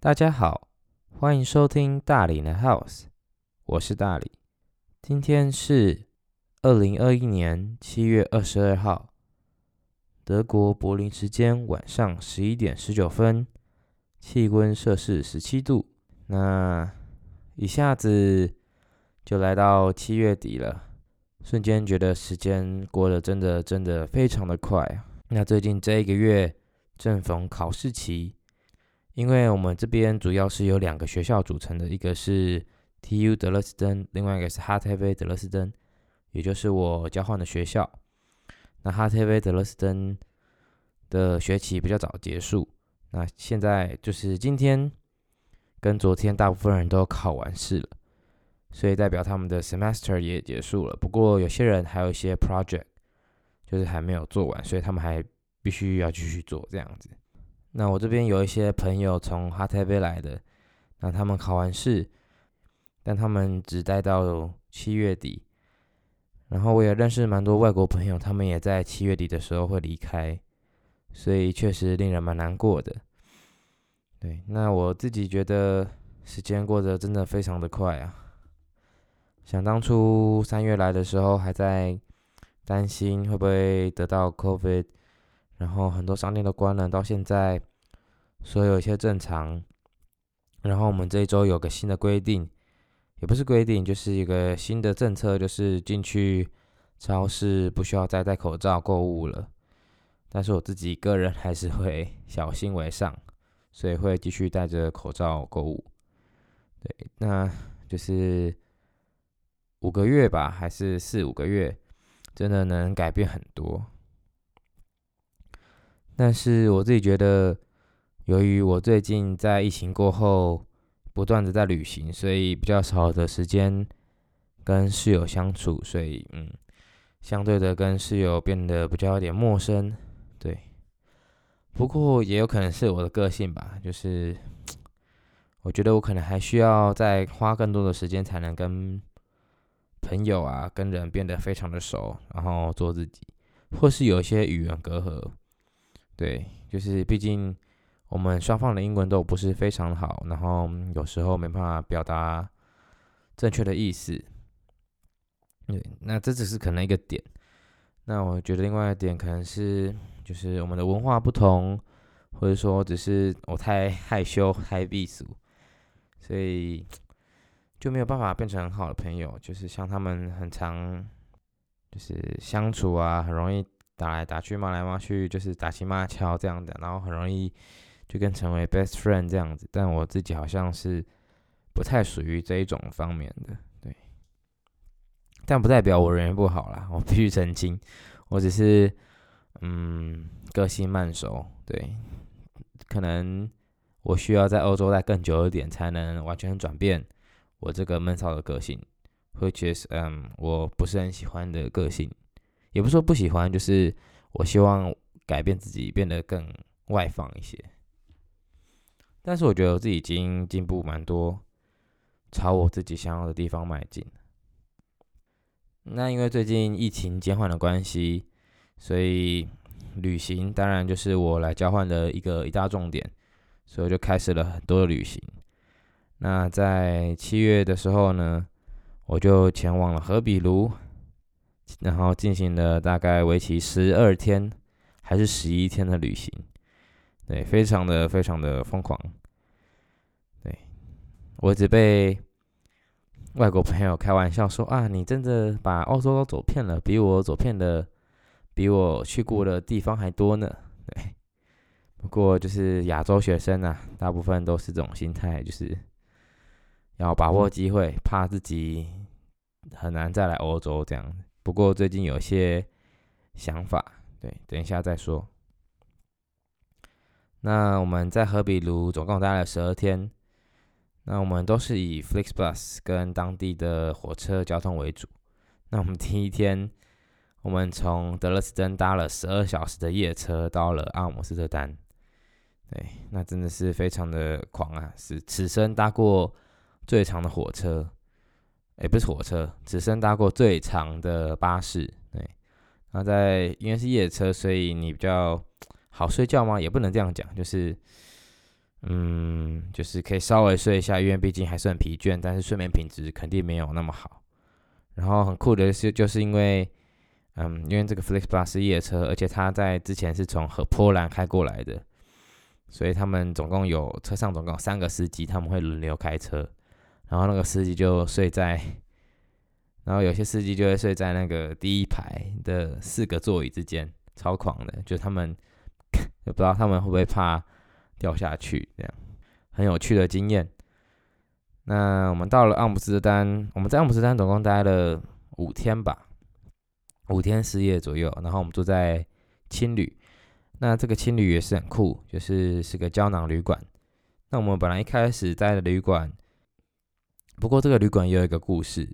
大家好，欢迎收听大理的 House，我是大理。今天是二零二一年七月二十二号，德国柏林时间晚上十一点十九分，气温摄氏十七度。那一下子就来到七月底了，瞬间觉得时间过得真的真的非常的快啊。那最近这一个月正逢考试期。因为我们这边主要是由两个学校组成的，一个是 TU 德勒斯登，另外一个是哈特威德勒斯登，也就是我交换的学校。那哈特威德勒斯登的学期比较早结束，那现在就是今天跟昨天，大部分人都考完试了，所以代表他们的 semester 也结束了。不过有些人还有一些 project 就是还没有做完，所以他们还必须要继续做这样子。那我这边有一些朋友从哈台北来的，那他们考完试，但他们只待到七月底。然后我也认识蛮多外国朋友，他们也在七月底的时候会离开，所以确实令人蛮难过的。对，那我自己觉得时间过得真的非常的快啊。想当初三月来的时候，还在担心会不会得到 COVID。然后很多商店都关了，到现在所以有一些正常。然后我们这一周有个新的规定，也不是规定，就是一个新的政策，就是进去超市不需要再戴口罩购物了。但是我自己个人还是会 小心为上，所以会继续戴着口罩购物。对，那就是五个月吧，还是四五个月，真的能改变很多。但是我自己觉得，由于我最近在疫情过后不断的在旅行，所以比较少的时间跟室友相处，所以嗯，相对的跟室友变得比较有点陌生。对，不过也有可能是我的个性吧，就是我觉得我可能还需要再花更多的时间才能跟朋友啊、跟人变得非常的熟，然后做自己，或是有一些语言隔阂。对，就是毕竟我们双方的英文都不是非常好，然后有时候没办法表达正确的意思。对，那这只是可能一个点。那我觉得另外一点可能是，就是我们的文化不同，或者说只是我太 害羞、太避俗，所以就没有办法变成很好的朋友。就是像他们很常，就是相处啊，很容易。打来打去，骂来骂去，就是打情骂俏这样的，然后很容易就跟成为 best friend 这样子。但我自己好像是不太属于这一种方面的，对。但不代表我人缘不好啦，我必须澄清，我只是嗯个性慢熟，对。可能我需要在欧洲待更久一点，才能完全转变我这个闷骚的个性，which is 嗯我不是很喜欢的个性。也不是说不喜欢，就是我希望改变自己，变得更外放一些。但是我觉得我自己已经进步蛮多，朝我自己想要的地方迈进。那因为最近疫情减缓的关系，所以旅行当然就是我来交换的一个一大重点，所以就开始了很多的旅行。那在七月的时候呢，我就前往了荷比卢。然后进行了大概为期十二天还是十一天的旅行，对，非常的非常的疯狂。对我一直被外国朋友开玩笑说啊，你真的把欧洲都走遍了，比我走遍的比我去过的地方还多呢。对，不过就是亚洲学生啊，大部分都是这种心态，就是要把握机会，怕自己很难再来欧洲这样。不过最近有些想法，对，等一下再说。那我们在荷比卢总共待了十二天，那我们都是以 FlixBus 跟当地的火车交通为主。那我们第一天，我们从德勒斯登搭了十二小时的夜车到了阿姆斯特丹，对，那真的是非常的狂啊，是此生搭过最长的火车。也不是火车，此生搭过最长的巴士。对，那在因为是夜车，所以你比较好睡觉吗？也不能这样讲，就是，嗯，就是可以稍微睡一下，因为毕竟还是很疲倦，但是睡眠品质肯定没有那么好。然后很酷的是，就是因为，嗯，因为这个 FlixBus 是夜车，而且他在之前是从和波兰开过来的，所以他们总共有车上总共有三个司机，他们会轮流开车，然后那个司机就睡在，然后有些司机就会睡在那个第一排的四个座椅之间，超狂的，就他们也不知道他们会不会怕掉下去，这样很有趣的经验。那我们到了阿姆斯特丹，我们在阿姆斯特丹总共待了五天吧，五天四夜左右。然后我们住在青旅，那这个青旅也是很酷，就是是个胶囊旅馆。那我们本来一开始待的旅馆，不过这个旅馆也有一个故事，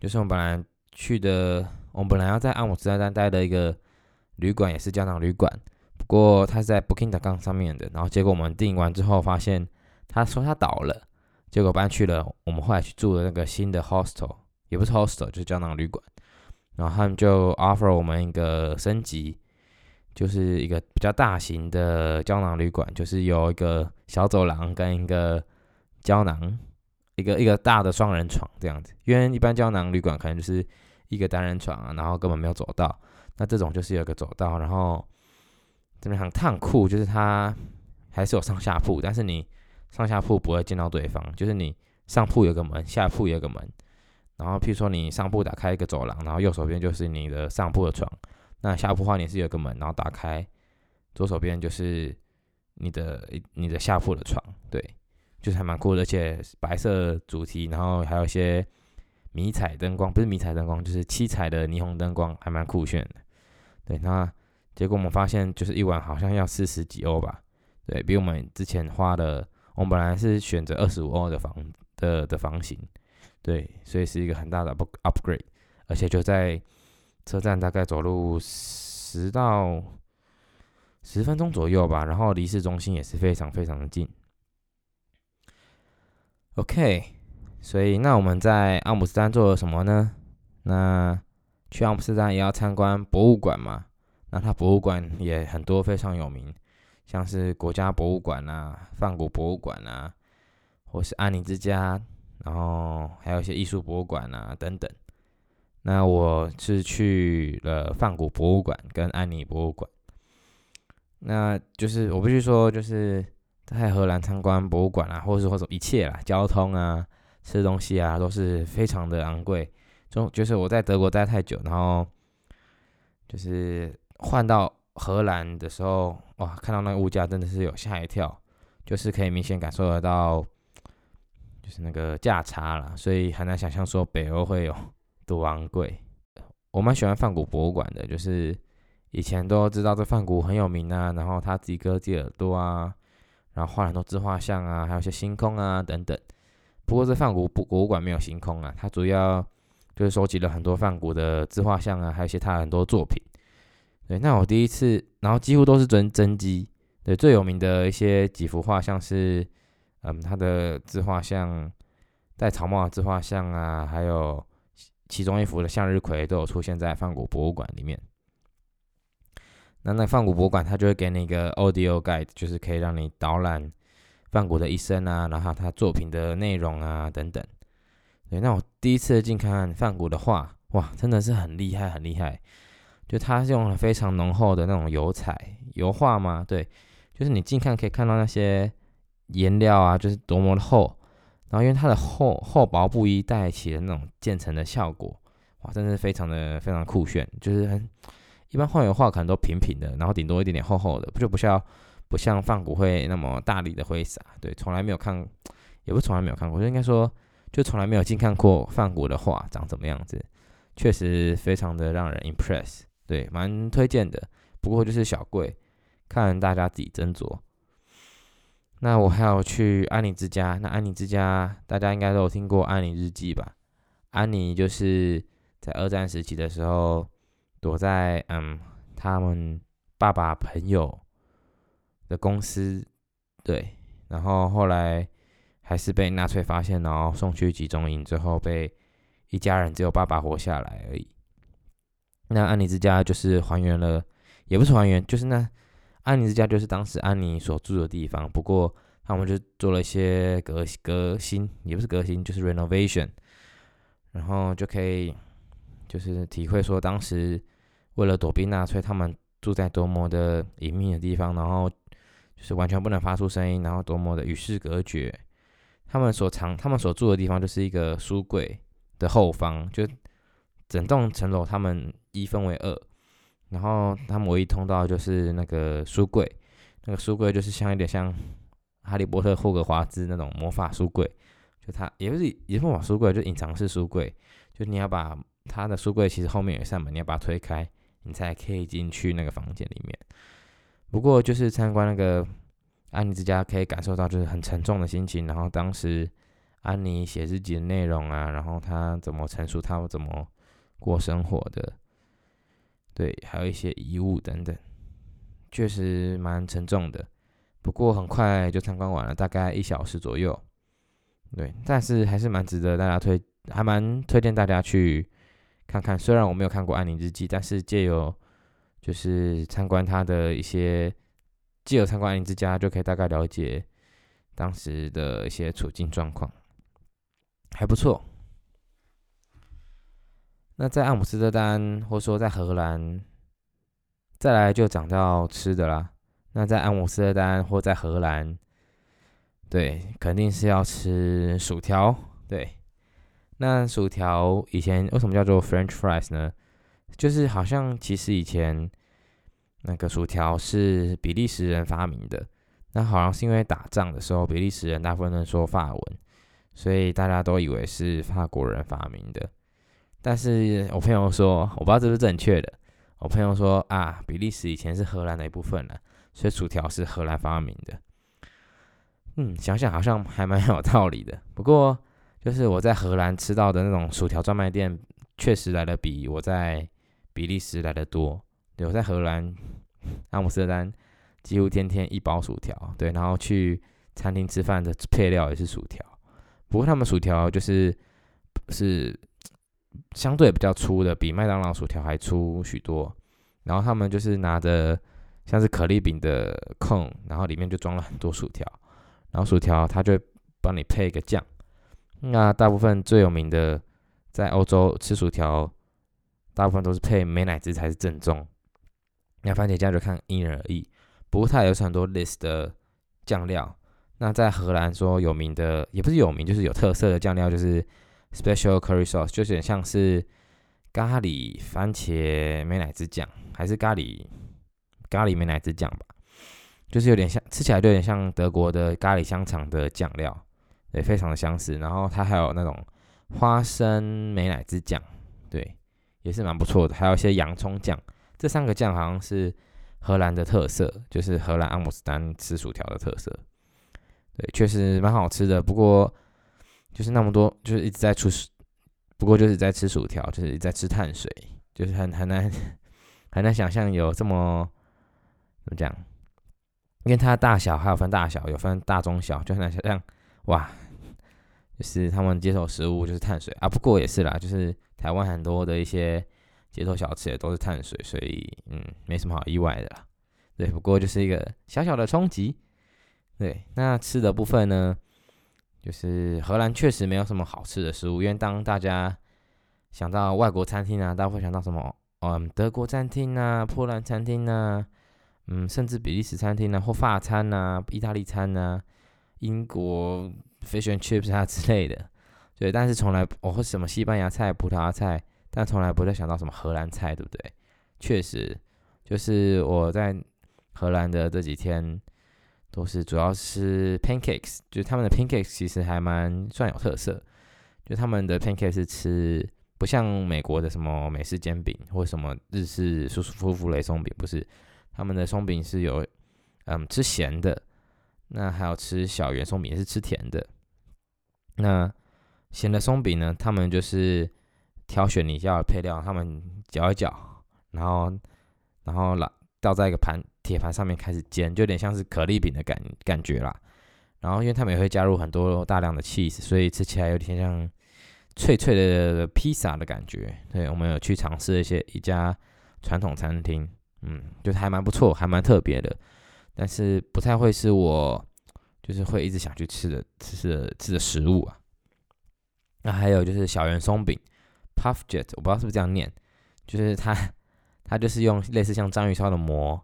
就是我们本来去的，我们本来要在阿姆斯特丹待的一个旅馆也是胶囊旅馆，不过他是在 Booking.com 上面的，然后结果我们订完之后发现，他说他倒了。结果搬去了，我们后来去住的那个新的 hostel，也不是 hostel，就是胶囊旅馆。然后他们就 offer 我们一个升级，就是一个比较大型的胶囊旅馆，就是有一个小走廊跟一个胶囊，一个一个大的双人床这样子。因为一般胶囊旅馆可能就是一个单人床啊，然后根本没有走道。那这种就是有个走道，然后这边很烫酷，就是它还是有上下铺，但是你。上下铺不会见到对方，就是你上铺有个门，下铺有个门。然后，譬如说你上铺打开一个走廊，然后右手边就是你的上铺的床。那下铺话，你是有个门，然后打开左手边就是你的你的下铺的床。对，就是还蛮酷的，而且白色主题，然后还有一些迷彩灯光，不是迷彩灯光，就是七彩的霓虹灯光，还蛮酷炫的。对，那结果我们发现，就是一晚好像要四十几欧吧，对比我们之前花的。我们本来是选择二十五欧的房的的房型，对，所以是一个很大的 upgrade，而且就在车站大概走路十到十分钟左右吧，然后离市中心也是非常非常的近。OK，所以那我们在阿姆斯丹做了什么呢？那去阿姆斯丹也要参观博物馆嘛？那它博物馆也很多，非常有名。像是国家博物馆啊、梵谷博物馆啊，或是安妮之家，然后还有一些艺术博物馆啊等等。那我是去了梵谷博物馆跟安妮博物馆。那就是我必须说，就是在荷兰参观博物馆啊，或是或者一切啦，交通啊、吃东西啊，都是非常的昂贵。就就是我在德国待太久，然后就是换到。荷兰的时候，哇，看到那个物价真的是有吓一跳，就是可以明显感受得到，就是那个价差了，所以很难想象说北欧会有多昂贵。我蛮喜欢梵谷博物馆的，就是以前都知道这梵谷很有名啊，然后他自己割自己耳朵啊，然后画很多自画像啊，还有些星空啊等等。不过这梵谷博博物馆没有星空啊，它主要就是收集了很多梵谷的自画像啊，还有一些他很多作品。对，那我第一次，然后几乎都是真真迹。对，最有名的一些几幅画，像是，嗯，他的自画像，戴草帽的自画像啊，还有其中一幅的向日葵，都有出现在梵谷博物馆里面。那那梵谷博物馆，它就会给你一个 audio guide，就是可以让你导览梵谷的一生啊，然后他作品的内容啊等等。对，那我第一次近看梵谷的画，哇，真的是很厉害，很厉害。就它用了非常浓厚的那种油彩油画吗？对，就是你近看可以看到那些颜料啊，就是多么的厚，然后因为它的厚厚薄不一，带起的那种渐层的效果，哇，真的是非常的非常酷炫。就是很一般画油画可能都平平的，然后顶多一点点厚厚的，不就不像不像梵谷会那么大力的挥洒。对，从来没有看，也不从来没有看过，就应该说就从来没有近看过梵谷的画长怎么样子，确实非常的让人 impress。对，蛮推荐的，不过就是小贵，看大家自己斟酌。那我还要去安妮之家，那安妮之家大家应该都有听过《安妮日记》吧？安妮就是在二战时期的时候，躲在嗯他们爸爸朋友的公司，对，然后后来还是被纳粹发现，然后送去集中营，最后被一家人只有爸爸活下来而已。那安妮之家就是还原了，也不是还原，就是那安妮之家就是当时安妮所住的地方。不过那我们就做了一些革革新，也不是革新，就是 renovation，然后就可以就是体会说当时为了躲避纳粹，他们住在多么的隐秘的地方，然后就是完全不能发出声音，然后多么的与世隔绝。他们所藏、他们所住的地方就是一个书柜的后方，就整栋层楼他们一分为二，然后他们唯一通道就是那个书柜，那个书柜就是像一点像。哈利波特霍格华兹那种魔法书柜，就它也不是也是魔法书柜，就隐藏式书柜，就你要把它的书柜其实后面有一扇门，你要把它推开，你才可以进去那个房间里面。不过就是参观那个安妮之家，可以感受到就是很沉重的心情，然后当时安妮写日记的内容啊，然后她怎么陈述她怎么过生活的，对，还有一些遗物等等，确实蛮沉重的。不过很快就参观完了，大概一小时左右。对，但是还是蛮值得大家推，还蛮推荐大家去看看。虽然我没有看过《安宁日记》，但是借由就是参观他的一些，借由参观安宁之家，就可以大概了解当时的一些处境状况，还不错。那在阿姆斯特丹，或说在荷兰，再来就讲到吃的啦。那在安姆斯特丹或在荷兰，对，肯定是要吃薯条。对，那薯条以前为什么叫做 French fries 呢？就是好像其实以前那个薯条是比利时人发明的。那好像是因为打仗的时候，比利时人大部分都说法文，所以大家都以为是法国人发明的。但是我朋友说，我不知道这是正确的。我朋友说啊，比利时以前是荷兰的一部分了。所以薯条是荷兰发明的，嗯，想想好像还蛮有道理的。不过，就是我在荷兰吃到的那种薯条专卖店，确实来的比我在比利时来的多。对，我在荷兰阿姆斯特丹，几乎天天一包薯条。对，然后去餐厅吃饭的配料也是薯条。不过他们薯条就是是相对比较粗的，比麦当劳薯条还粗许多。然后他们就是拿着。像是可丽饼的空，然后里面就装了很多薯条，然后薯条它就帮你配一个酱。那大部分最有名的在欧洲吃薯条，大部分都是配美乃滋才是正宗。那番茄酱就看因人而异。不过它也有很多 list 的酱料。那在荷兰说有名的，也不是有名，就是有特色的酱料，就是 special curry sauce，就有点像是咖喱番茄美乃滋酱，还是咖喱。咖喱美乃滋酱吧，就是有点像，吃起来就有点像德国的咖喱香肠的酱料，对，非常的相似。然后它还有那种花生美乃滋酱，对，也是蛮不错的。还有一些洋葱酱，这三个酱好像是荷兰的特色，就是荷兰阿姆斯丹吃薯条的特色。对，确实蛮好吃的。不过就是那么多，就是一直在出，不过就是在吃薯条，就是在吃碳水，就是很很难很难想象有这么。怎么讲？因为它大小还有分大小，有分大中小，就很难想象哇，就是他们接受食物就是碳水啊。不过也是啦，就是台湾很多的一些街头小吃也都是碳水，所以嗯，没什么好意外的啦。对，不过就是一个小小的冲击。对，那吃的部分呢，就是荷兰确实没有什么好吃的食物，因为当大家想到外国餐厅啊，大家会想到什么？嗯，德国餐厅啊，波兰餐厅啊。嗯，甚至比利时餐厅啊，或法餐呐、意大利餐呐、英国 fish and chips 啊之类的，对，但是从来我会什么西班牙菜、葡萄牙菜，但从来不会想到什么荷兰菜，对不对？确实，就是我在荷兰的这几天都是主要是 pancakes，就是他们的 pancakes 其实还蛮算有特色，就他们的 pancakes 是吃不像美国的什么美式煎饼或什么日式舒舒服服雷松饼，不是。他们的松饼是有，嗯，吃咸的，那还有吃小圆松饼是吃甜的。那咸的松饼呢，他们就是挑选你要的配料，他们搅一搅，然后然后倒倒在一个盘铁盘上面开始煎，就有点像是可丽饼的感感觉啦。然后因为他们也会加入很多大量的 cheese，所以吃起来有点像脆脆的披萨的感觉。对我们有去尝试一些一家传统餐厅。嗯，就还蛮不错，还蛮特别的，但是不太会是我，就是会一直想去吃的吃的吃的食物啊。那还有就是小圆松饼，Puff Jet，我不知道是不是这样念，就是它它就是用类似像章鱼烧的膜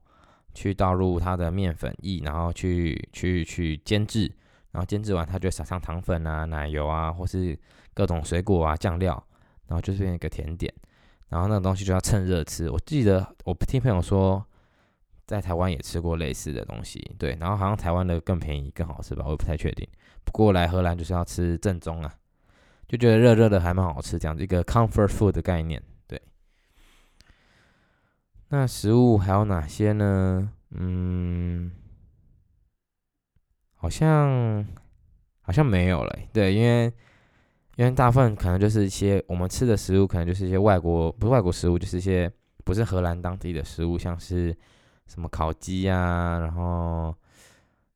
去倒入它的面粉液，然后去去去煎制，然后煎制完它就撒上糖粉啊、奶油啊，或是各种水果啊、酱料，然后就是变一个甜点。然后那个东西就要趁热吃。我记得我听朋友说。在台湾也吃过类似的东西，对，然后好像台湾的更便宜、更好吃吧，我也不太确定。不过来荷兰就是要吃正宗啊，就觉得热热的还蛮好吃，这样子一个 comfort food 的概念。那食物还有哪些呢？嗯，好像好像没有了。对，因为因为大部分可能就是一些我们吃的食物，可能就是一些外国不是外国食物，就是一些不是荷兰当地的食物，像是。什么烤鸡呀，然后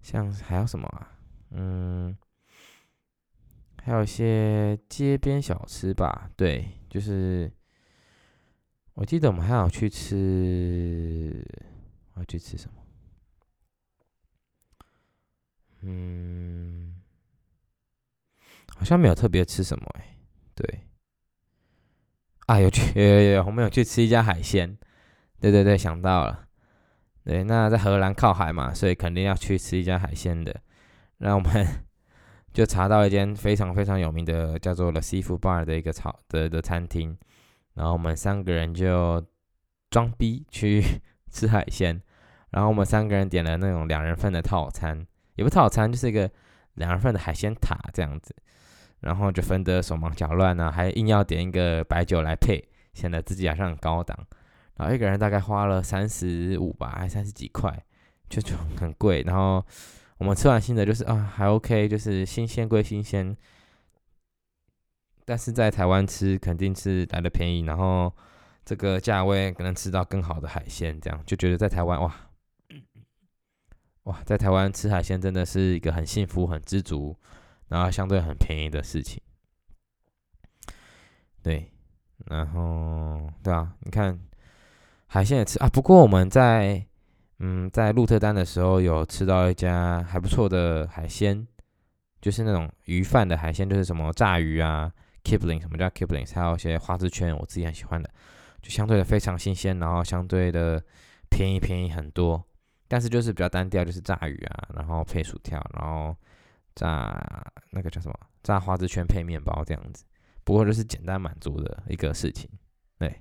像还有什么啊？嗯，还有一些街边小吃吧。对，就是我记得我们还要去吃，我要去吃什么？嗯，好像没有特别吃什么哎。对，啊，有去有有有，我们有去吃一家海鲜。对对对，想到了。对，那在荷兰靠海嘛，所以肯定要去吃一家海鲜的。那我们 就查到一间非常非常有名的，叫做 The Seafood Bar 的一个炒的的餐厅。然后我们三个人就装逼去 吃海鲜。然后我们三个人点了那种两人份的套餐，也不套餐，就是一个两人份的海鲜塔这样子。然后就分得手忙脚乱啊，还硬要点一个白酒来配，显得自己好像很高档。然后一个人大概花了三十五吧，还三十几块，就就很贵。然后我们吃完新的就是啊，还 OK，就是新鲜归新鲜，但是在台湾吃肯定是来的便宜，然后这个价位可能吃到更好的海鲜，这样就觉得在台湾哇哇，在台湾吃海鲜真的是一个很幸福、很知足，然后相对很便宜的事情。对，然后对啊，你看。海鲜也吃啊，不过我们在嗯在鹿特丹的时候有吃到一家还不错的海鲜，就是那种鱼饭的海鲜，就是什么炸鱼啊，Kipling，什么叫 Kipling，还有一些花枝圈，我自己很喜欢的，就相对的非常新鲜，然后相对的便宜便宜很多，但是就是比较单调，就是炸鱼啊，然后配薯条，然后炸那个叫什么炸花枝圈配面包这样子，不过就是简单满足的一个事情，对。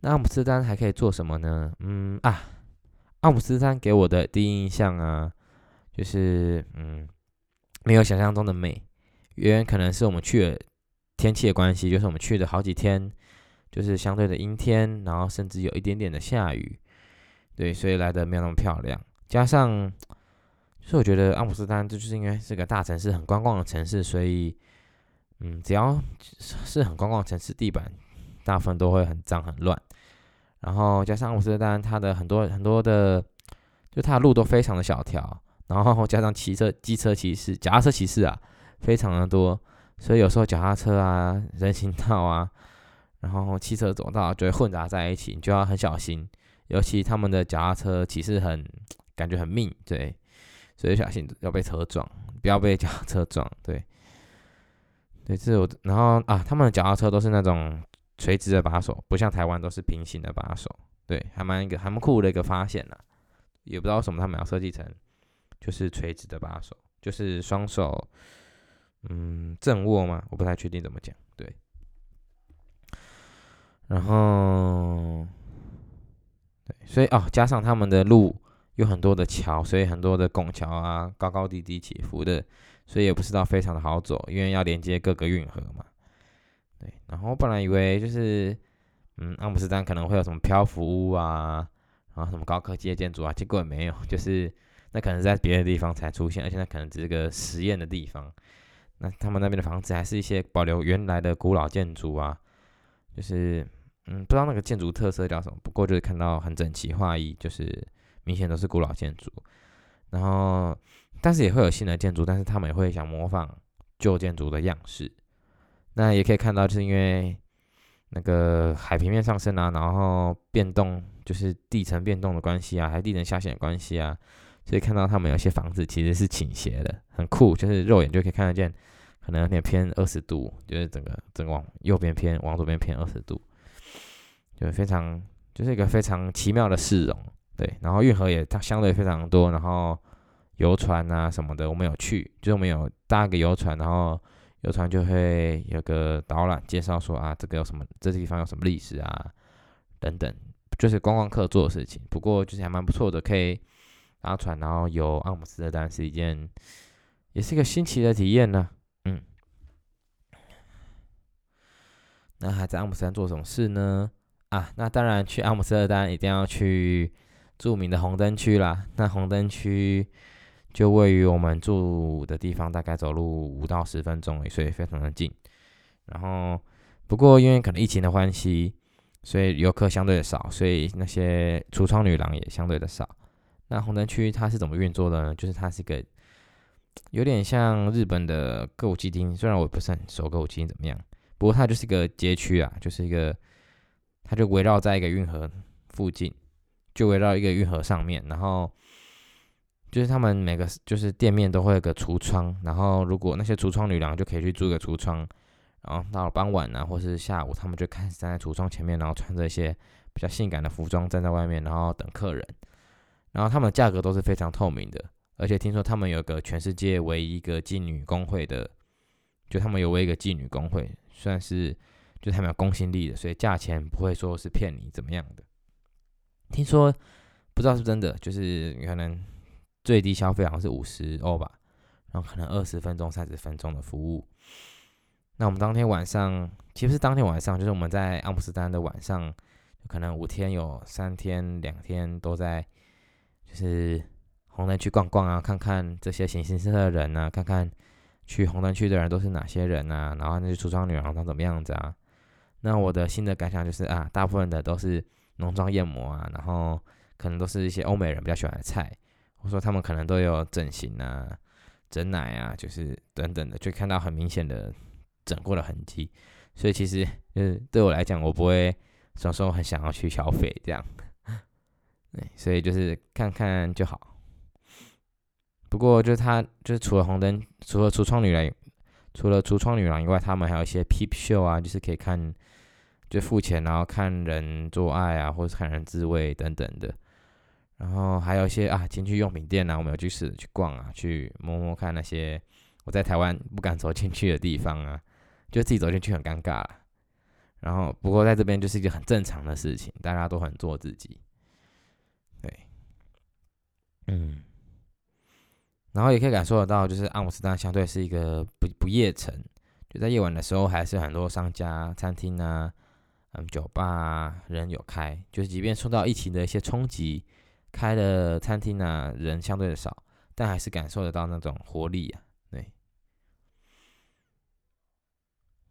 那阿姆斯丹还可以做什么呢？嗯啊，阿姆斯丹给我的第一印象啊，就是嗯，没有想象中的美。原因可能是我们去了天气的关系，就是我们去了好几天，就是相对的阴天，然后甚至有一点点的下雨，对，所以来的没有那么漂亮。加上，就是我觉得阿姆斯特丹就是因为是个大城市，很观光的城市，所以嗯，只要是很观光城市，地板大部分都会很脏很乱。然后加上阿姆斯特丹，它的很多很多的，就它的路都非常的小条，然后加上骑车、机车骑士、脚踏车骑士啊，非常的多，所以有时候脚踏车啊、人行道啊，然后汽车走道就会混杂在一起，你就要很小心。尤其他们的脚踏车其实很感觉很命，对，所以小心要被车撞，不要被脚踏车撞，对，对，这是我。然后啊，他们的脚踏车都是那种。垂直的把手不像台湾都是平行的把手，对，还蛮一个还蛮酷的一个发现呢。也不知道为什么他们要设计成就是垂直的把手，就是双手嗯正卧吗？我不太确定怎么讲。对，然后对，所以哦，加上他们的路有很多的桥，所以很多的拱桥啊，高高低低起伏的，所以也不知道非常的好走，因为要连接各个运河嘛。对，然后我本来以为就是，嗯，阿姆斯丹可能会有什么漂浮屋啊，然后什么高科技的建筑啊，结果也没有，就是那可能在别的地方才出现，而且那可能只是个实验的地方。那他们那边的房子还是一些保留原来的古老建筑啊，就是嗯，不知道那个建筑特色叫什么，不过就是看到很整齐划一，就是明显都是古老建筑。然后，但是也会有新的建筑，但是他们也会想模仿旧建筑的样式。那也可以看到，就是因为那个海平面上升啊，然后变动，就是地层变动的关系啊，还地层下陷的关系啊，所以看到他们有些房子其实是倾斜的，很酷，就是肉眼就可以看得见，可能有点偏二十度，就是整个整个往右边偏，往左边偏二十度，就非常就是一个非常奇妙的市容。对，然后运河也它相对非常多，然后游船啊什么的，我们有去，就是我们有搭个游船，然后游船就会有个导览介绍说啊，这个有什么，这地方有什么历史啊，等等，就是观光客做的事情。不过就是还蛮不错的，可以搭船，然后游阿姆斯特丹是一件，也是一个新奇的体验呢。嗯，那还在阿姆斯特丹做什么事呢？啊，那当然去阿姆斯特丹一定要去。著名的红灯区啦，那红灯区就位于我们住的地方，大概走路五到十分钟，所以非常的近。然后，不过因为可能疫情的关系，所以游客相对的少，所以那些橱窗女郎也相对的少。那红灯区它是怎么运作的呢？就是它是一个有点像日本的歌舞伎町，虽然我不是很熟歌舞伎町怎么样，不过它就是一个街区啊，就是一个，它就围绕在一个运河附近。就围绕一个运河上面，然后就是他们每个就是店面都会有个橱窗，然后如果那些橱窗女郎就可以去租一个橱窗，然后到了傍晚呢或是下午，他们就开始站在橱窗前面，然后穿着一些比较性感的服装站在外面，然后等客人。然后他们价格都是非常透明的，而且听说他们有个全世界唯一一个妓女工会的，就他们有唯一一个妓女工会，算是就他们有公信力的，所以价钱不会说是骗你怎么样的。听说不知道是真的，就是可能最低消费好像是五十欧吧，然后可能二十分钟、三十分钟的服务。那我们当天晚上，其实是当天晚上，就是我们在阿姆斯丹的晚上，可能五天有三天、两天都在，就是红灯区逛逛啊，看看这些形形色色的人啊，看看去红灯区的人都是哪些人啊，然后那些橱窗女郎长怎么样子啊。那我的新的感想就是啊，大部分的都是。浓妆艳抹啊，然后可能都是一些欧美人比较喜欢的菜，或者说他们可能都有整形啊、整奶啊，就是等等的，就看到很明显的整过的痕迹。所以其实就是对我来讲，我不会什么时候很想要去消费这样。对，所以就是看看就好。不过就是他就是除了红灯，除了橱窗女郎，除了橱窗女郎以外，他们还有一些 peep show 啊，就是可以看。就付钱，然后看人做爱啊，或者看人自慰等等的，然后还有一些啊情趣用品店啊，我们有去试去逛啊，去摸摸看那些我在台湾不敢走进去的地方啊，就自己走进去很尴尬。然后不过在这边就是一个很正常的事情，大家都很做自己。嗯，然后也可以感受得到，就是阿姆斯特丹相对是一个不不夜城，就在夜晚的时候还是很多商家、餐厅啊。嗯，酒吧啊人有开，就是即便受到疫情的一些冲击，开的餐厅啊人相对的少，但还是感受得到那种活力啊。对，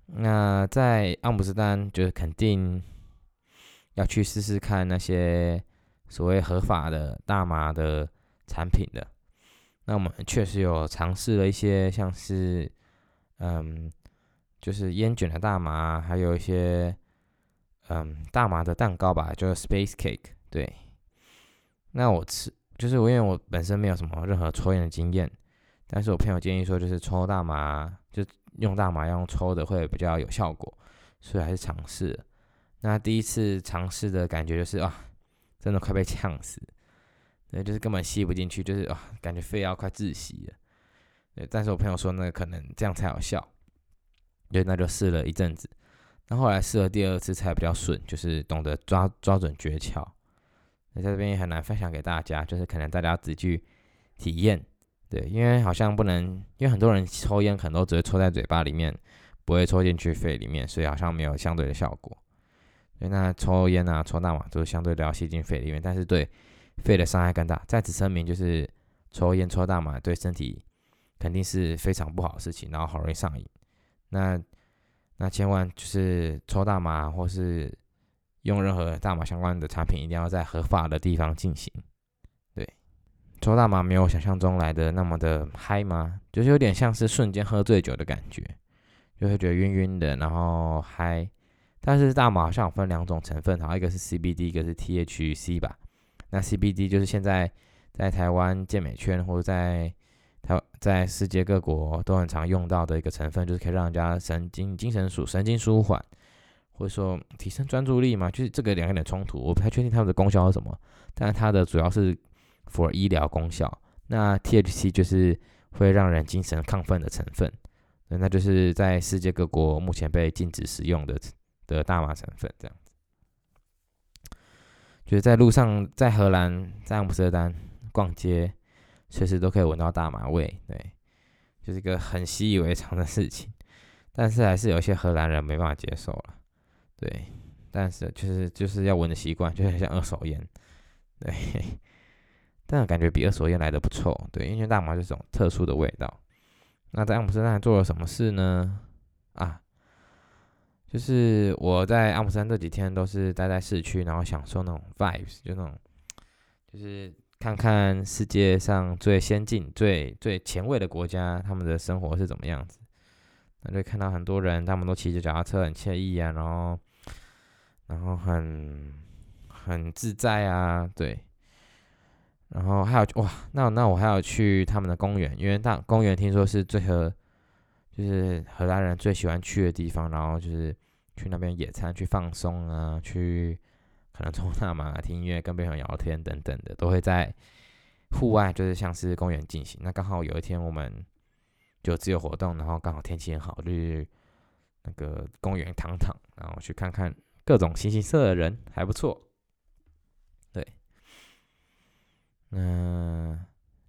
那在阿姆斯特丹，就是肯定要去试试看那些所谓合法的大麻的产品的。那我们确实有尝试了一些，像是嗯，就是烟卷的大麻，还有一些。嗯，大麻的蛋糕吧，就是 Space Cake。对，那我吃，就是我因为我本身没有什么任何抽烟的经验，但是我朋友建议说，就是抽大麻，就用大麻用抽的会比较有效果，所以还是尝试。那第一次尝试的感觉就是啊，真的快被呛死，对，就是根本吸不进去，就是啊，感觉肺要快窒息了。对，但是我朋友说，那可能这样才有效，对，那就试了一阵子。那后来试了第二次才比较顺，就是懂得抓抓准诀窍。那在这边也很难分享给大家，就是可能大家自己去体验，对，因为好像不能，因为很多人抽烟很多只会抽在嘴巴里面，不会抽进去肺里面，所以好像没有相对的效果。所以那抽烟啊、抽大麻都是相对都要吸进肺里面，但是对肺的伤害更大。在此声明，就是抽烟、抽大麻对身体肯定是非常不好的事情，然后好容易上瘾。那那千万就是抽大麻或是用任何大麻相关的产品，一定要在合法的地方进行。对，抽大麻没有想象中来的那么的嗨吗？就是有点像是瞬间喝醉酒的感觉，就会觉得晕晕的，然后嗨。但是大麻好像分两种成分，好，一个是 CBD，一个是 THC 吧。那 CBD 就是现在在台湾健美圈或者在台在世界各国都很常用到的一个成分，就是可以让人家神经精神舒神经舒缓，或者说提升专注力嘛。就是这个两个有点冲突，我不太确定它们的功效是什么，但它的主要是 for 医疗功效。那 THC 就是会让人精神亢奋的成分，那就是在世界各国目前被禁止使用的的大麻成分，这样。就是在路上，在荷兰，在阿姆斯特丹逛街，随时都可以闻到大麻味，对，就是一个很习以为常的事情。但是还是有一些荷兰人没办法接受了，对，但是就是就是要闻的习惯，就很像二手烟，对，但感觉比二手烟来的不臭，对，因为大麻这种特殊的味道。那在阿姆斯特丹做了什么事呢？啊？就是我在阿姆斯丹这几天都是待在市区，然后享受那种 vibes，就那种，就是看看世界上最先进、最最前卫的国家他们的生活是怎么样子。那就看到很多人，他们都骑着脚踏车，很惬意啊，然后，然后很很自在啊，对。然后还有哇，那那我还要去他们的公园，因为大公园听说是最合。就是荷兰人最喜欢去的地方，然后就是去那边野餐、去放松啊，去可能抽大麻、听音乐、跟别人聊天等等的，都会在户外，就是像是公园进行。那刚好有一天我们就自由活动，然后刚好天气很好，就去那个公园躺躺，然后去看看各种形形色色的人，还不错。对，嗯，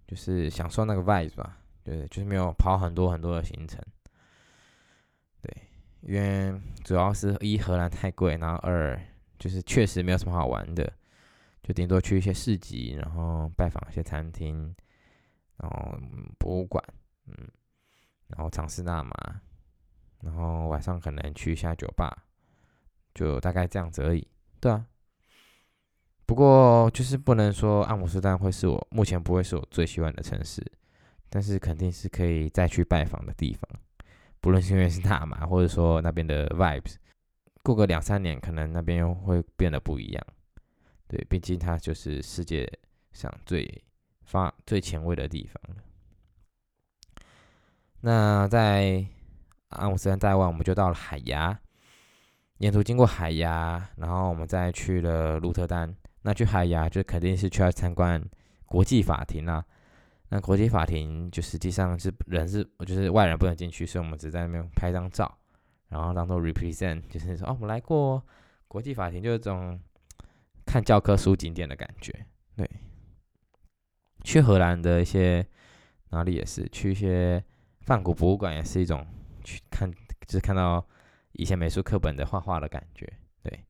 就是享受那个 vibe 吧。对，就是没有跑很多很多的行程。因为主要是一荷兰太贵，然后二就是确实没有什么好玩的，就顶多去一些市集，然后拜访一些餐厅，然后博物馆，嗯，然后尝试大麻，然后晚上可能去一下酒吧，就大概这样子而已。对啊，不过就是不能说阿姆斯特丹会是我目前不会是我最喜欢的城市。但是肯定是可以再去拜访的地方，不论是因为是大麻，或者说那边的 vibes，过个两三年，可能那边会变得不一样。对，毕竟它就是世界上最发最前卫的地方。那在阿姆斯特丹待完，我们就到了海牙，沿途经过海牙，然后我们再去了鹿特丹。那去海牙就肯定是去要参观国际法庭啦。那国际法庭就实际上是人是，就是外人不能进去，所以我们只在那边拍张照，然后当做 represent，就是说哦，我来过国际法庭，就是种看教科书景点的感觉。对，去荷兰的一些哪里也是，去一些梵谷博物馆也是一种去看，就是看到以前美术课本的画画的感觉。对，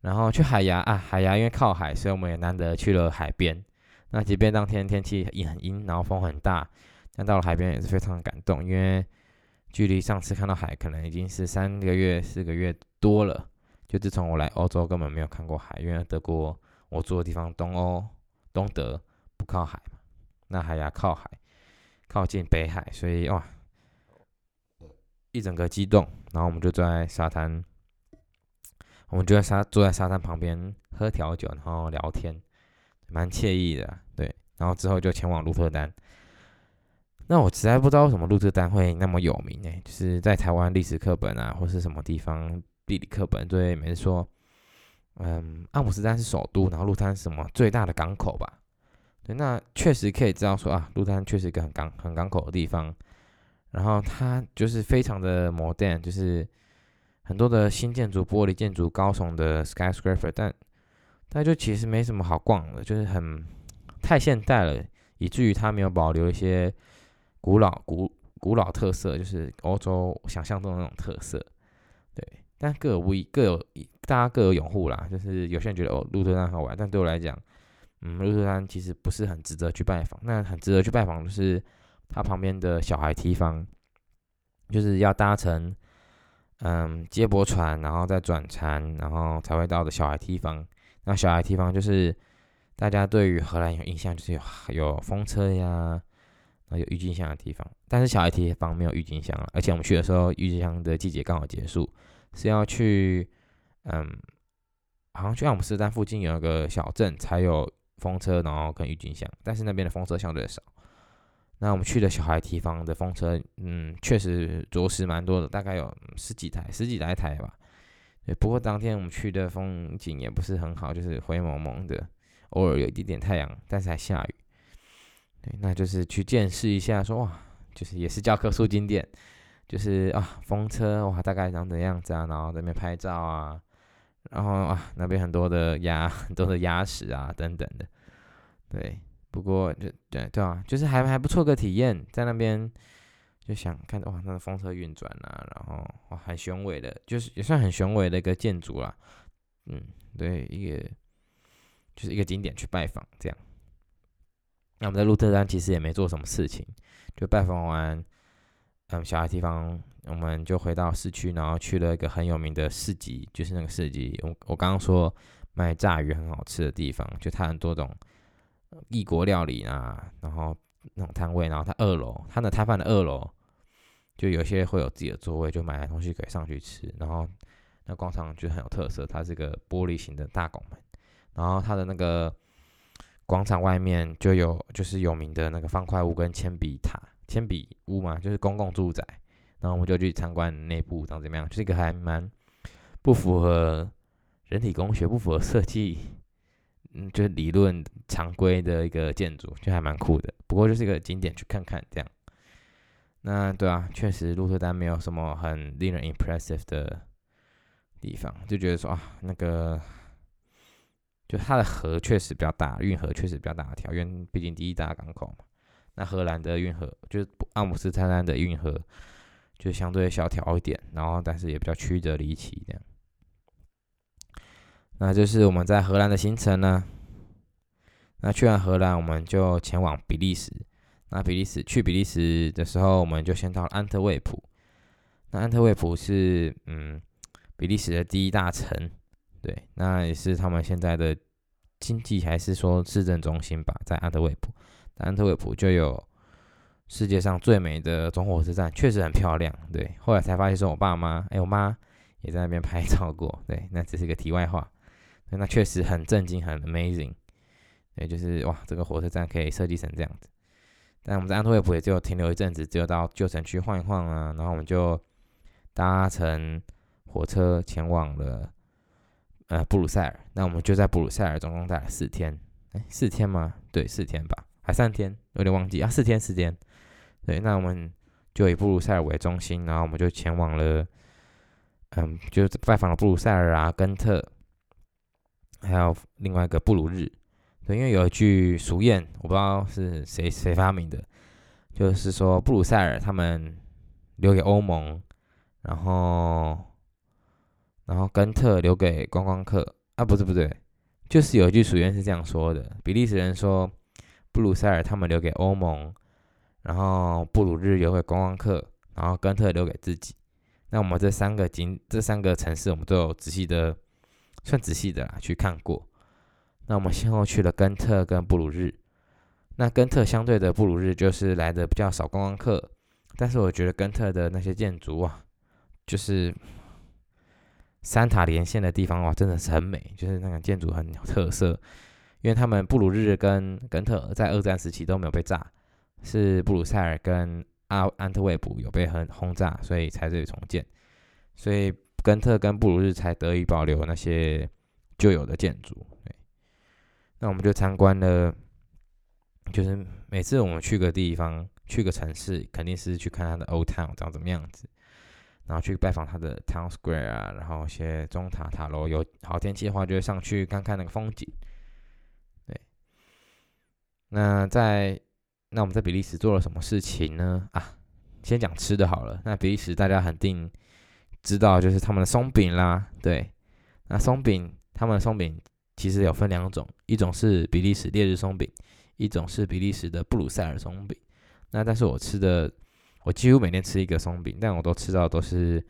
然后去海牙啊，海牙因为靠海，所以我们也难得去了海边。那即便当天天气也很阴，然后风很大，但到了海边也是非常感动，因为距离上次看到海可能已经是三个月、四个月多了。就自从我来欧洲，根本没有看过海，因为德国我住的地方东欧、东德不靠海嘛，那海牙靠海，靠近北海，所以哇，一整个激动。然后我们就坐在沙滩，我们就在沙坐在沙滩旁边喝调酒，然后聊天。蛮惬意的，对。然后之后就前往鹿特丹。那我实在不知道为什么鹿特丹会那么有名呢？就是在台湾历史课本啊，或是什么地方地理课本，对，每次说，嗯，阿姆斯丹是首都，然后鹿特丹什么最大的港口吧？对，那确实可以知道说啊，鹿特丹确实一个很港很港口的地方。然后它就是非常的 modern，就是很多的新建筑、玻璃建筑、高耸的 skyscraper，但那就其实没什么好逛的，就是很太现代了，以至于它没有保留一些古老古古老特色，就是欧洲想象中的那种特色。对，但各有不一，各有大家各有拥护啦。就是有些人觉得哦，鹿特丹好玩，但对我来讲，嗯，鹿特丹其实不是很值得去拜访。那很值得去拜访的是它旁边的小孩堤防，就是要搭乘嗯接驳船，然后再转船，然后才会到的小孩梯房。那小孩地方就是大家对于荷兰有印象，就是有有风车呀，然后有郁金香的地方。但是小孩地方没有郁金香了，而且我们去的时候，郁金香的季节刚好结束，是要去，嗯，好像去阿姆斯特丹附近有一个小镇才有风车，然后跟郁金香，但是那边的风车相对少。那我们去的小孩提房的风车，嗯，确实着实蛮多的，大概有十几台，十几来台吧。对，不过当天我们去的风景也不是很好，就是灰蒙蒙的，偶尔有一点点太阳，但是还下雨。对，那就是去见识一下，说哇，就是也是教科书经典，就是啊，风车哇，大概长怎样子啊，然后那边拍照啊，然后啊，那边很多的鸭，很多的鸭屎啊，等等的。对，不过就对对啊，就是还还不错个体验，在那边。就想看哇，那个风车运转啊，然后哇，很雄伟的，就是也算很雄伟的一个建筑啦。嗯，对，一个就是一个景点去拜访这样。那我们在鹿特丹其实也没做什么事情，就拜访完嗯小孩地方，我们就回到市区，然后去了一个很有名的市集，就是那个市集，我我刚刚说卖炸鱼很好吃的地方，就它很多种异国料理啊，然后。那种摊位，然后它二楼，它的摊贩的二楼，就有些会有自己的座位，就买来东西可以上去吃。然后那广场就很有特色，它是个玻璃型的大拱门，然后它的那个广场外面就有就是有名的那个方块屋跟铅笔塔、铅笔屋嘛，就是公共住宅。然后我们就去参观内部长怎么样，就是一个还蛮不符合人体工学、不符合设计。嗯，就是理论常规的一个建筑，就还蛮酷的。不过就是一个景点去看看这样。那对啊，确实鹿特丹没有什么很令人 impressive 的地方，就觉得说啊，那个就它的河确实比较大，运河确实比较大条，因为毕竟第一大港口嘛。那荷兰的运河就是阿姆斯特丹的运河，就相对小条一点，然后但是也比较曲折离奇这样。那就是我们在荷兰的行程呢。那去完荷兰，我们就前往比利时。那比利时去比利时的时候，我们就先到了安特卫普。那安特卫普是嗯比利时的第一大城，对，那也是他们现在的经济还是说市政中心吧，在安特卫普。安特卫普就有世界上最美的总火车站，确实很漂亮。对，后来才发现说我爸妈，哎，我妈也在那边拍照过。对，那只是个题外话。那确实很震惊，很 amazing，对，就是哇，这个火车站可以设计成这样子。但我们在安特卫普也只有停留一阵子，只有到旧城区晃一晃啊，然后我们就搭乘火车前往了呃布鲁塞尔。那我们就在布鲁塞尔总共待了四天，哎，四天吗？对，四天吧，还三天，有点忘记啊，四天，四天。对，那我们就以布鲁塞尔为中心，然后我们就前往了，嗯，就拜访了布鲁塞尔啊，根特。还有另外一个布鲁日，对，因为有一句俗谚，我不知道是谁谁发明的，就是说布鲁塞尔他们留给欧盟，然后然后根特留给观光客啊，不是不对，就是有一句俗谚是这样说的，比利时人说布鲁塞尔他们留给欧盟，然后布鲁日留给观光客，然后根特留给自己。那我们这三个景这三个城市，我们都有仔细的。算仔细的啦，去看过。那我们先后去了根特跟布鲁日。那根特相对的布鲁日就是来的比较少观光客，但是我觉得根特的那些建筑啊，就是三塔连线的地方哇，真的是很美，就是那个建筑很有特色。因为他们布鲁日跟根特在二战时期都没有被炸，是布鲁塞尔跟阿安特卫普有被很轰炸，所以才这里重建。所以。根特跟布鲁日才得以保留那些旧有的建筑。对，那我们就参观了，就是每次我们去个地方、去个城市，肯定是去看它的 Old Town 长怎么样子，然后去拜访它的 Town Square 啊，然后一些中塔塔楼。有好天气的话，就会上去看看那个风景。对，那在那我们在比利时做了什么事情呢？啊，先讲吃的好了。那比利时大家肯定。知道就是他们的松饼啦，对，那松饼他们的松饼其实有分两种，一种是比利时烈日松饼，一种是比利时的布鲁塞尔松饼。那但是我吃的，我几乎每天吃一个松饼，但我都吃到都是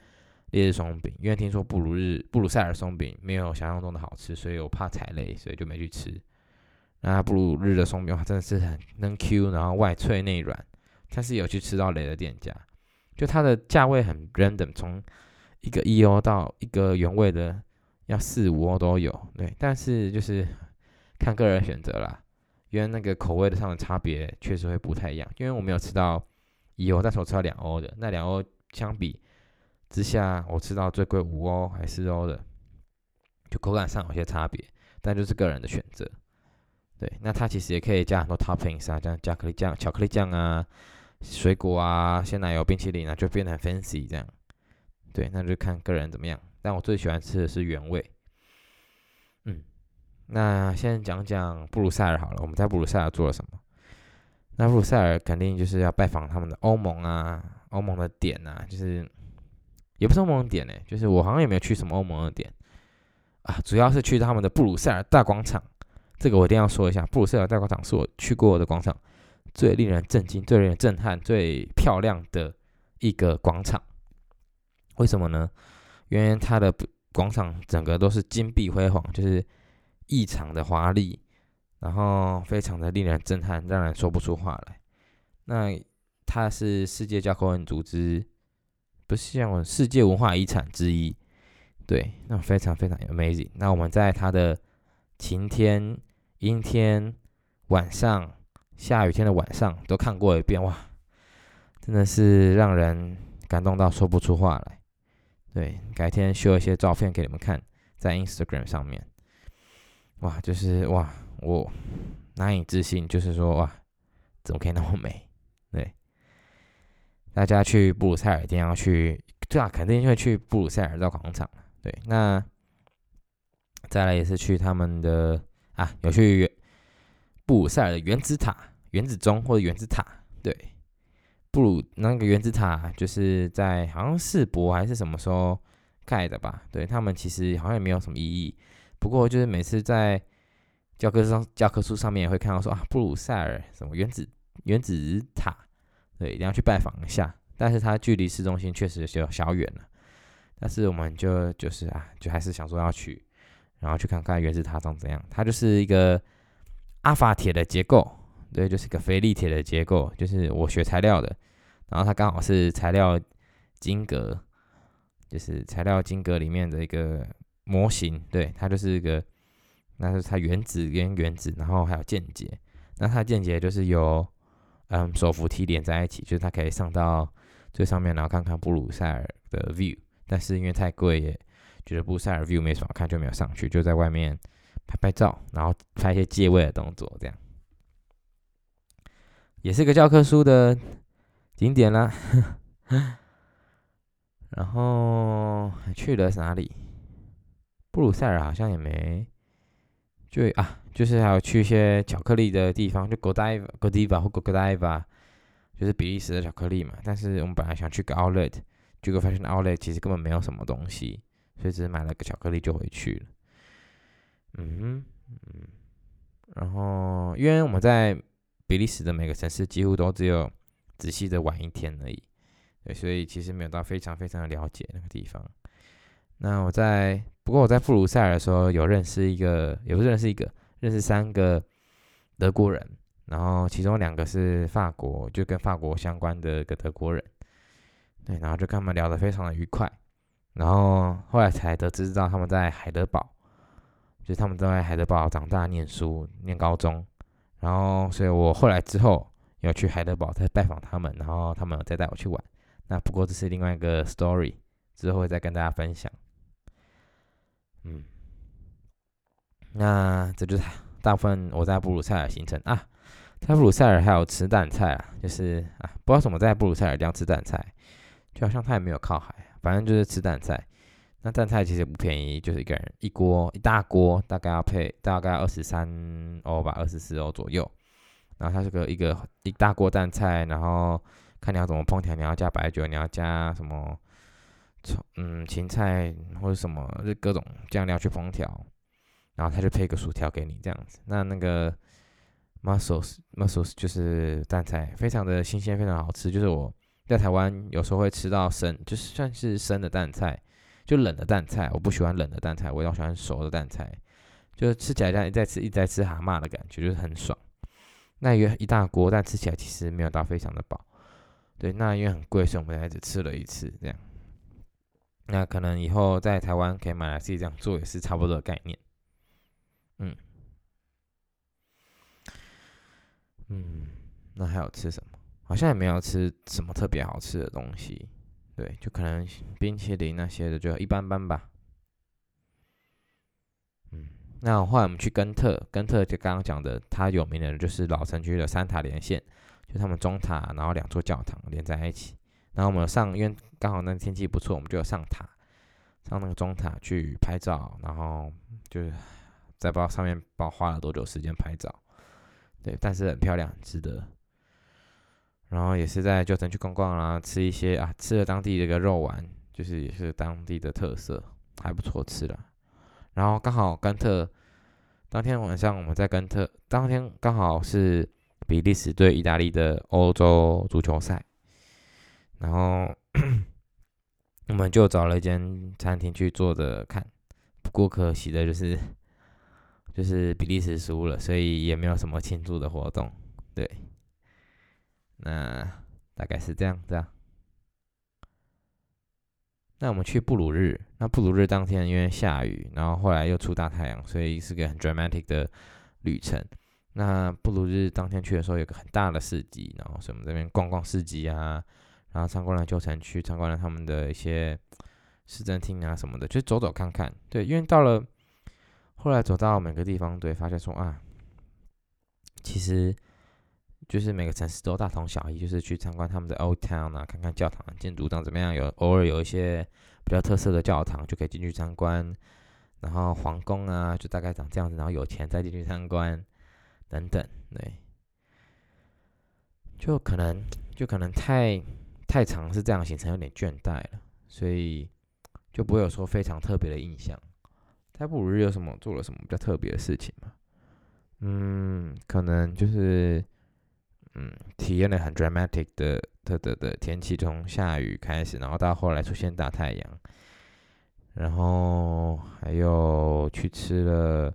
烈日松饼，因为听说布鲁日布鲁塞尔松饼没有想象中的好吃，所以我怕踩雷，所以就没去吃。那布鲁日的松饼它，真的是很嫩 Q，然后外脆内软，但是有去吃到雷的店家，就它的价位很 random，从一个一欧到一个原味的要四五欧都有，对，但是就是看个人选择啦。因为那个口味的上的差别确实会不太一样。因为我没有吃到一欧，但是我吃到两欧的，那两欧相比之下，我吃到最贵五欧还是欧的，就口感上有些差别，但就是个人的选择。对，那它其实也可以加很多 toppings 啊，像巧克力酱、巧克力酱啊、水果啊、鲜奶油、冰淇淋啊，就变得很 fancy 这样。对，那就看个人怎么样。但我最喜欢吃的是原味。嗯，那先讲讲布鲁塞尔好了。我们在布鲁塞尔做了什么？那布鲁塞尔肯定就是要拜访他们的欧盟啊，欧盟的点啊，就是也不是欧盟的点呢，就是我好像也没有去什么欧盟的点啊，主要是去他们的布鲁塞尔大广场。这个我一定要说一下，布鲁塞尔大广场是我去过的广场最令人震惊、最令人震撼、最漂亮的一个广场。为什么呢？因为它的广场整个都是金碧辉煌，就是异常的华丽，然后非常的令人震撼，让人说不出话来。那它是世界教科文组织，不是像世界文化遗产之一，对，那非常非常 amazing。那我们在它的晴天、阴天、晚上、下雨天的晚上都看过一遍，哇，真的是让人感动到说不出话来。对，改天秀一些照片给你们看，在 Instagram 上面。哇，就是哇，我难以置信，就是说哇，怎么可以那么美？对，大家去布鲁塞尔一定要去，对啊，肯定会去布鲁塞尔绕广场。对，那再来也是去他们的啊，有去布鲁塞尔的原子塔、原子钟或者原子塔，对。布鲁那个原子塔就是在好像世博还是什么时候盖的吧？对他们其实好像也没有什么意义。不过就是每次在教科书上教科书上面也会看到说啊，布鲁塞尔什么原子原子塔，对，一定要去拜访一下。但是它距离市中心确实有小远了。但是我们就就是啊，就还是想说要去，然后去看看原子塔长怎样。它就是一个阿法铁的结构。对，就是个非立体的结构，就是我学材料的，然后它刚好是材料晶格，就是材料晶格里面的一个模型，对，它就是一个，那是它原子跟原子，然后还有间接，那它间接就是由嗯手扶梯连在一起，就是它可以上到最上面，然后看看布鲁塞尔的 view，但是因为太贵，耶觉得布鲁塞尔 view 没什么看，就没有上去，就在外面拍拍照，然后拍一些借位的动作，这样。也是个教科书的景点啦，然后去了哪里？布鲁塞尔好像也没，就啊，就是还有去一些巧克力的地方，就 Godiva、Godiva 或 Godiva，就是比利时的巧克力嘛。但是我们本来想去个 Outlet，去个 Fashion Outlet，其实根本没有什么东西，所以只是买了个巧克力就回去了。嗯嗯，然后因为我们在。比利时的每个城市几乎都只有仔细的玩一天而已，对，所以其实没有到非常非常的了解那个地方。那我在不过我在布鲁塞尔的时候有认识一个，也不是认识一个，认识三个德国人，然后其中两个是法国，就跟法国相关的一个德国人，对，然后就跟他们聊得非常的愉快，然后后来才得知到他们在海德堡，就是他们都在海德堡长大念书，念高中。然后，所以我后来之后有去海德堡再拜访他们，然后他们再带我去玩。那不过这是另外一个 story，之后会再跟大家分享。嗯，那这就是大部分我在布鲁塞尔行程啊。在布鲁塞尔还有吃蛋菜啊，就是啊，不知道怎么在布鲁塞尔一定要吃蛋菜，就好像它也没有靠海，反正就是吃蛋菜。那蛋菜其实不便宜，就是一个人一锅一大锅，大概要配大概二十三欧吧，二十四欧左右。然后它是个一个一大锅蛋菜，然后看你要怎么烹调，你要加白酒，你要加什么葱嗯芹菜或者什么，就各种酱料去烹调。然后他就配个薯条给你这样子。那那个 mussels mussels 就是蛋菜，非常的新鲜，非常好吃。就是我在台湾有时候会吃到生，就是算是生的蛋菜。就冷的蛋菜，我不喜欢冷的蛋菜，我要喜欢熟的蛋菜，就是吃起来像一再吃一再吃蛤蟆的感觉，就是很爽。那一一大锅，但吃起来其实没有到非常的饱。对，那因为很贵，所以我们才只吃了一次这样。那可能以后在台湾可以买来自己这样做，也是差不多的概念。嗯，嗯，那还有吃什么？好像也没有吃什么特别好吃的东西。对，就可能冰淇淋那些的就一般般吧。嗯，那后来我们去根特，根特就刚刚讲的，它有名的就是老城区的三塔连线，就他们中塔，然后两座教堂连在一起。然后我们上，因为刚好那天气不错，我们就上塔，上那个中塔去拍照，然后就是在不知道上面不知道花了多久时间拍照。对，但是很漂亮，值得。然后也是在旧城去逛逛啦，吃一些啊，吃了当地的一个肉丸，就是也是当地的特色，还不错吃了。然后刚好甘特当天晚上我们在甘特，当天刚好是比利时对意大利的欧洲足球赛，然后我们就找了一间餐厅去坐着看。不过可惜的就是就是比利时输了，所以也没有什么庆祝的活动，对。那大概是这样子啊。那我们去布鲁日，那布鲁日当天因为下雨，然后后来又出大太阳，所以是个很 dramatic 的旅程。那布鲁日当天去的时候，有个很大的市集，然后所以我们这边逛逛市集啊，然后参观了旧城区，参观了他们的一些市政厅啊什么的，就走走看看。对，因为到了后来走到每个地方，对，发现说啊，其实。就是每个城市都大同小异，就是去参观他们的 Old Town 啊，看看教堂建筑长怎么样。有偶尔有一些比较特色的教堂，就可以进去参观。然后皇宫啊，就大概长这样子。然后有钱再进去参观，等等。对，就可能就可能太太长是这样行程，有点倦怠了，所以就不会有说非常特别的印象。在布鲁日有什么做了什么比较特别的事情吗？嗯，可能就是。嗯，体验了很 dramatic 的的的的天气，从下雨开始，然后到后来出现大太阳，然后还有去吃了，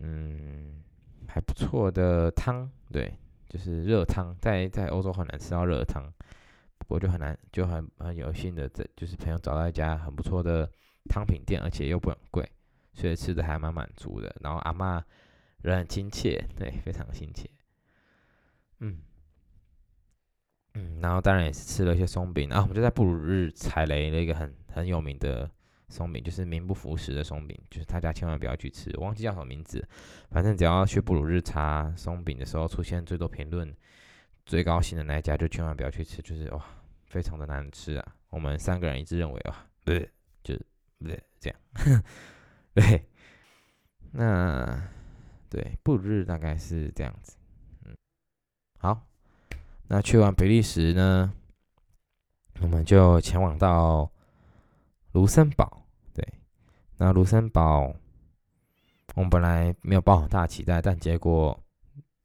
嗯，还不错的汤，对，就是热汤，在在欧洲很难吃到热汤，不过就很难，就很很有幸的，这就是朋友找到一家很不错的汤品店，而且又不很贵，所以吃的还蛮满足的。然后阿妈人很亲切，对，非常亲切。嗯，嗯，然后当然也是吃了一些松饼，然后我们就在布鲁日踩雷了一个很很有名的松饼，就是名不符实的松饼，就是大家千万不要去吃，忘记叫什么名字，反正只要去布鲁日查松饼的时候出现最多评论、最高兴的那一家，就千万不要去吃，就是哇，非常的难吃啊！我们三个人一致认为哇，对，就对这样，对，那对布鲁日大概是这样子。好，那去完比利时呢，我们就前往到卢森堡。对，那卢森堡，我们本来没有抱很大期待，但结果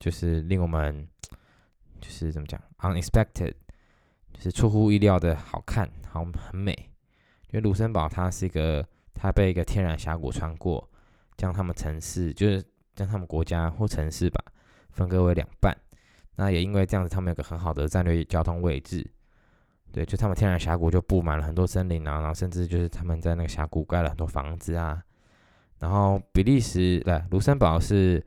就是令我们就是怎么讲，unexpected，就是出乎意料的好看，好很美。因为卢森堡它是一个，它被一个天然峡谷穿过，将他们城市，就是将他们国家或城市吧，分割为两半。那也因为这样子，他们有个很好的战略交通位置，对，就他们天然峡谷就布满了很多森林啊，然后甚至就是他们在那个峡谷盖了很多房子啊。然后比利时，对，卢森堡是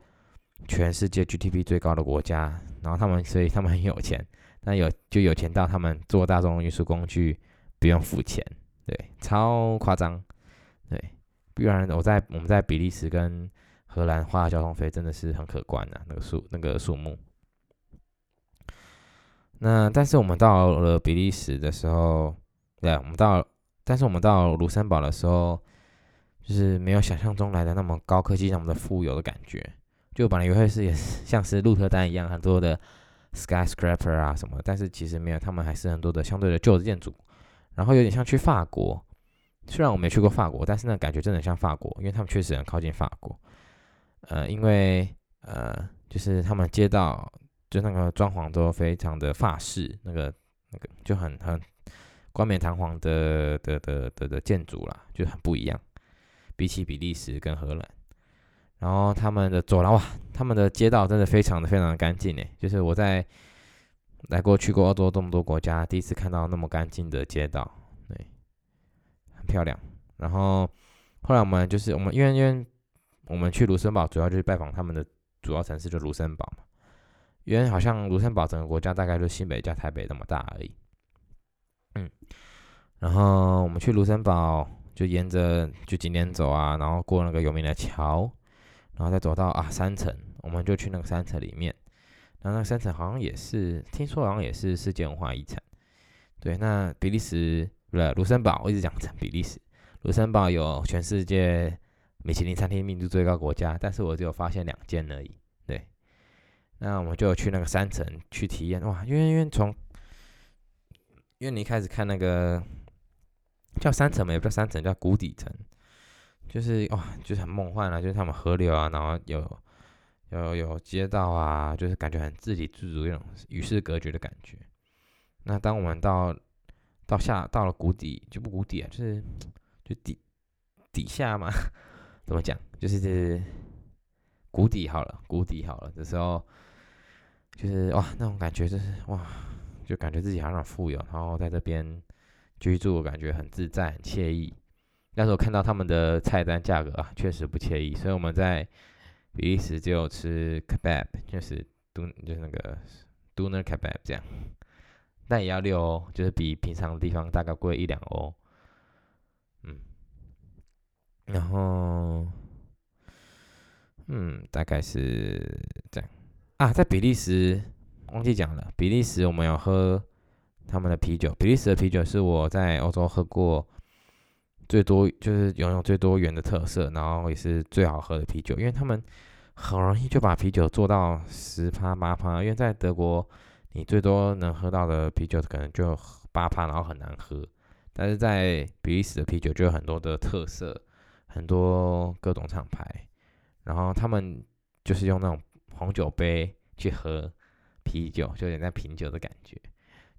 全世界 GDP 最高的国家，然后他们所以他们很有钱，那有就有钱到他们坐大众运输工具不用付钱，对，超夸张，对，不然我在我们在比利时跟荷兰花的交通费真的是很可观的，那个数那个数目。那但是我们到了比利时的时候，对，我们到，但是我们到卢森堡的时候，就是没有想象中来的那么高科技、那么的富有的感觉。就本来以为是也是 像是鹿特丹一样很多的 skyscraper 啊什么，但是其实没有，他们还是很多的相对的旧的建筑。然后有点像去法国，虽然我没去过法国，但是那感觉真的像法国，因为他们确实很靠近法国。呃，因为呃，就是他们街道。就那个装潢都非常的法式，那个那个就很很冠冕堂皇的的的的的建筑啦，就很不一样，比起比利时跟荷兰。然后他们的走廊哇，他们的街道真的非常的非常的干净诶，就是我在来过去过欧洲这么多国家，第一次看到那么干净的街道，对，很漂亮。然后后来我们就是我们因为因为我们去卢森堡主要就是拜访他们的主要城市就卢森堡嘛。因为好像卢森堡整个国家大概就新北加台北那么大而已。嗯，然后我们去卢森堡就沿着就景点走啊，然后过那个有名的桥，然后再走到啊山城，我们就去那个山城里面。然后那个山城好像也是听说好像也是世界文化遗产。对，那比利时不是卢森堡，我一直讲成比利时。卢森堡有全世界米其林餐厅密度最高国家，但是我只有发现两间而已。那我们就去那个山城去体验哇，因为因为从因为你一开始看那个叫山城嘛，也不叫山城，叫谷底城，就是哇，就是很梦幻啊，就是他们河流啊，然后有有有街道啊，就是感觉很自给自足那种与世隔绝的感觉。那当我们到到下到了谷底，就不谷底啊，就是就底底下嘛，怎么讲？就是谷底好了，谷底好了的时候，就是哇，那种感觉就是哇，就感觉自己好像富有，然后在这边居住，感觉很自在、很惬意。但是我看到他们的菜单价格啊，确实不惬意，所以我们在比利时就吃 kebab，就是都就是那个 doner kebab 这样。但也要六欧，就是比平常的地方大概贵一两欧。嗯，然后，嗯，大概是这样啊。在比利时忘记讲了，比利时我们有喝他们的啤酒。比利时的啤酒是我在欧洲喝过最多，就是拥有最多元的特色，然后也是最好喝的啤酒。因为他们很容易就把啤酒做到十趴八趴，因为在德国。你最多能喝到的啤酒可能就八趴，然后很难喝。但是在比利时的啤酒就有很多的特色，很多各种厂牌，然后他们就是用那种红酒杯去喝啤酒，就有点在品酒的感觉，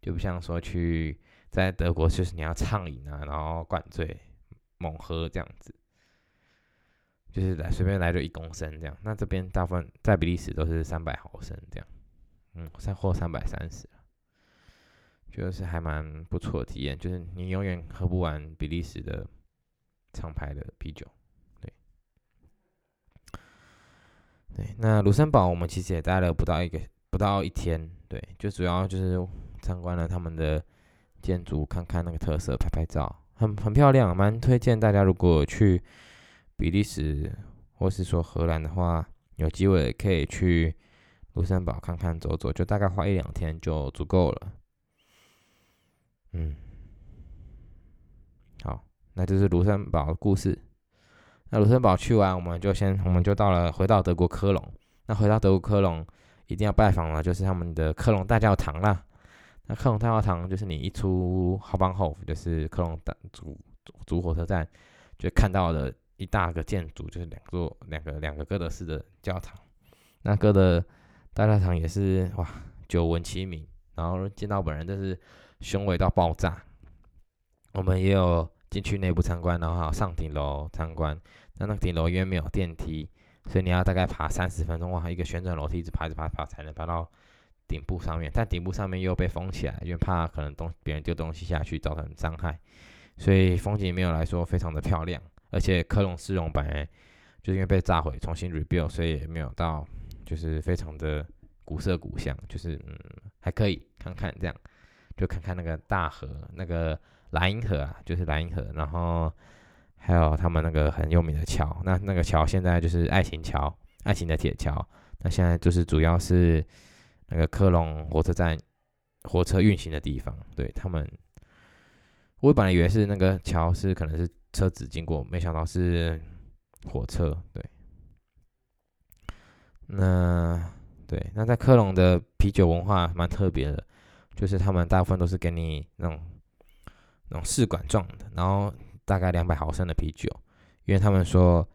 就不像说去在德国就是你要畅饮啊，然后灌醉猛喝这样子，就是来随便来就一公升这样。那这边大部分在比利时都是三百毫升这样。嗯，三或三百三十，就是还蛮不错的体验。就是你永远喝不完比利时的厂牌的啤酒，对，那卢森堡我们其实也待了不到一个不到一天，对，就主要就是参观了他们的建筑，看看那个特色，拍拍照，很很漂亮，蛮推荐大家如果去比利时或是说荷兰的话，有机会可以去。卢森堡看看走走，就大概花一两天就足够了。嗯，好，那就是卢森堡的故事。那卢森堡去完，我们就先，我们就到了，回到德国科隆。那回到德国科隆，一定要拜访的，就是他们的科隆大教堂啦。那科隆大教堂就是你一出 h 邦后，就是科隆的主主火车站，就看到的一大个建筑，就是两座两个两个哥德式的教堂。那哥的。大教堂也是哇，久闻其名，然后见到本人真是雄伟到爆炸。我们也有进去内部参观，然后上顶楼参观。那那个顶楼因为没有电梯，所以你要大概爬三十分钟哇，一个旋转楼梯一直爬着爬爬才能爬到顶部上面。但顶部上面又被封起来，因为怕可能东别人丢东西下去造成伤害，所以风景没有来说非常的漂亮。而且科隆市容本来就因为被炸毁，重新 rebuild，所以也没有到。就是非常的古色古香，就是嗯还可以看看这样，就看看那个大河，那个莱茵河啊，就是莱茵河，然后还有他们那个很有名的桥，那那个桥现在就是爱情桥，爱情的铁桥，那现在就是主要是那个科隆火车站火车运行的地方，对他们，我本来以为是那个桥是可能是车子经过，没想到是火车，对。那对，那在科隆的啤酒文化蛮特别的，就是他们大部分都是给你那种那种试管状的，然后大概两百毫升的啤酒，因为他们说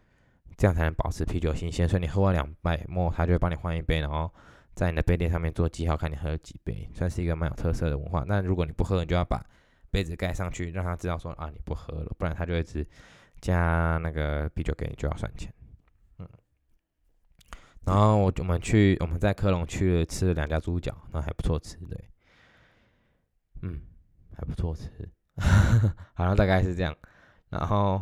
这样才能保持啤酒新鲜，所以你喝完两百沫，他就会帮你换一杯，然后在你的杯垫上面做记号，看你喝了几杯，算是一个蛮有特色的文化。那如果你不喝，你就要把杯子盖上去，让他知道说啊你不喝了，不然他就会只加那个啤酒给你，就要算钱。嗯然后我我们去我们在科隆去吃了两家猪脚，那还不错吃，对，嗯，还不错吃，好像大概是这样。然后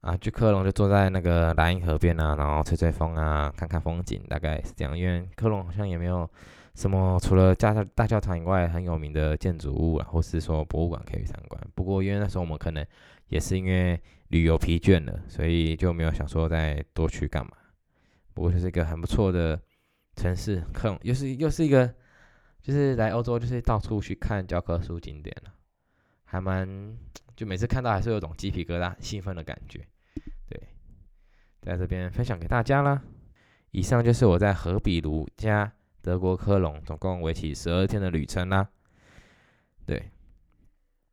啊，去科隆就坐在那个莱茵河边啊，然后吹吹风啊，看看风景，大概是这样。因为科隆好像也没有什么除了加大教堂以外很有名的建筑物啊，或是说博物馆可以参观。不过因为那时候我们可能也是因为旅游疲倦了，所以就没有想说再多去干嘛。不过就是一个很不错的城市，科隆又是又是一个，就是来欧洲就是到处去看教科书景点了，还蛮就每次看到还是有种鸡皮疙瘩、兴奋的感觉。对，在这边分享给大家啦。以上就是我在荷比卢加德国科隆总共为期十二天的旅程啦。对，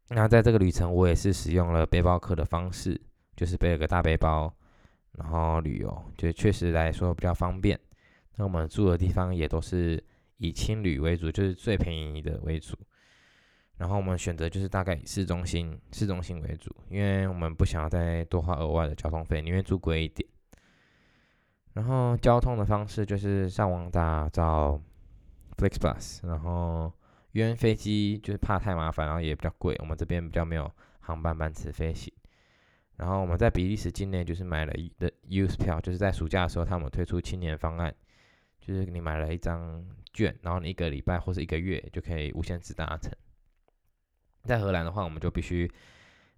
那在这个旅程我也是使用了背包客的方式，就是背了个大背包，然后旅游，就确实来说比较方便。那我们住的地方也都是以青旅为主，就是最便宜的为主。然后我们选择就是大概以市中心、市中心为主，因为我们不想要再多花额外的交通费，宁愿住贵一点。然后交通的方式就是上网打找 FlixBus，然后约飞机就是怕太麻烦，然后也比较贵。我们这边比较没有航班班次飞行。然后我们在比利时境内就是买了一的 Use 票，就是在暑假的时候他们推出青年方案，就是你买了一张券，然后你一个礼拜或是一个月就可以无限次搭乘。在荷兰的话，我们就必须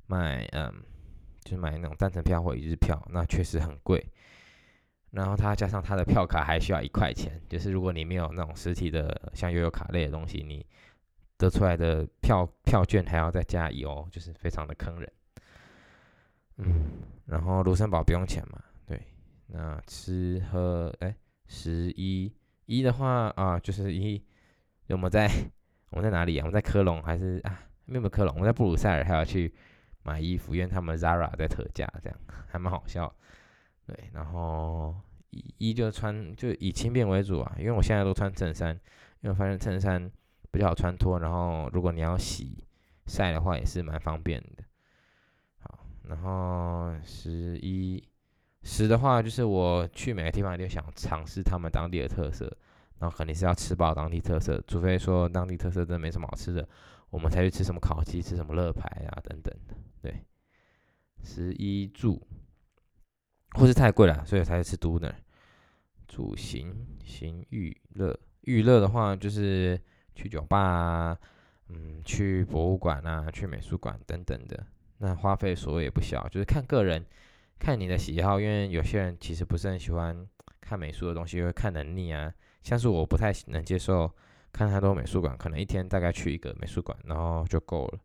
买，嗯，就是买那种单程票或一日票，那确实很贵。然后它加上它的票卡还需要一块钱，就是如果你没有那种实体的像悠游卡类的东西，你得出来的票票券还要再加一哦，就是非常的坑人。嗯，然后卢森堡不用钱嘛，对。那吃喝，哎，十一一的话啊，就是一，我们在 我们在哪里啊？我们在科隆还是啊？没有克隆，我在布鲁塞尔还要去买衣服，因为他们 Zara 在特价，这样还蛮好笑。对，然后一就穿就以轻便为主啊，因为我现在都穿衬衫，因为我发现衬衫比较好穿脱，然后如果你要洗晒的话也是蛮方便的。好，然后十一十的话，就是我去每个地方就想尝试他们当地的特色，然后肯定是要吃饱当地特色，除非说当地特色真的没什么好吃的。我们才去吃什么烤鸡，吃什么乐牌啊，等等的。对，十一住，或是太贵了，所以才去吃都呢。住行行娱乐，娱乐的话就是去酒吧啊，嗯，去博物馆啊，去美术馆等等的。那花费所额也不小，就是看个人，看你的喜好。因为有些人其实不是很喜欢看美术的东西，会看能力啊。像是我不太能接受。看太多美术馆，可能一天大概去一个美术馆，然后就够了，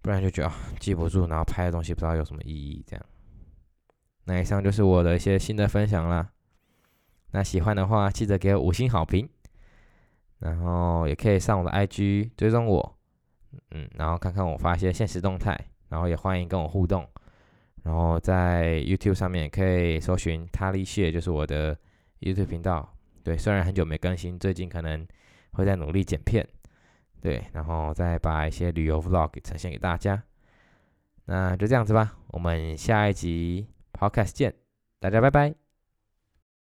不然就觉得记不住，然后拍的东西不知道有什么意义。这样，那以上就是我的一些新的分享啦。那喜欢的话，记得给我五星好评，然后也可以上我的 IG 追踪我，嗯，然后看看我发一些现实动态，然后也欢迎跟我互动。然后在 YouTube 上面也可以搜寻“他力谢”，就是我的 YouTube 频道。对，虽然很久没更新，最近可能。会在努力剪片，对，然后再把一些旅游 vlog 呈现给大家。那就这样子吧，我们下一集 podcast 见，大家拜拜。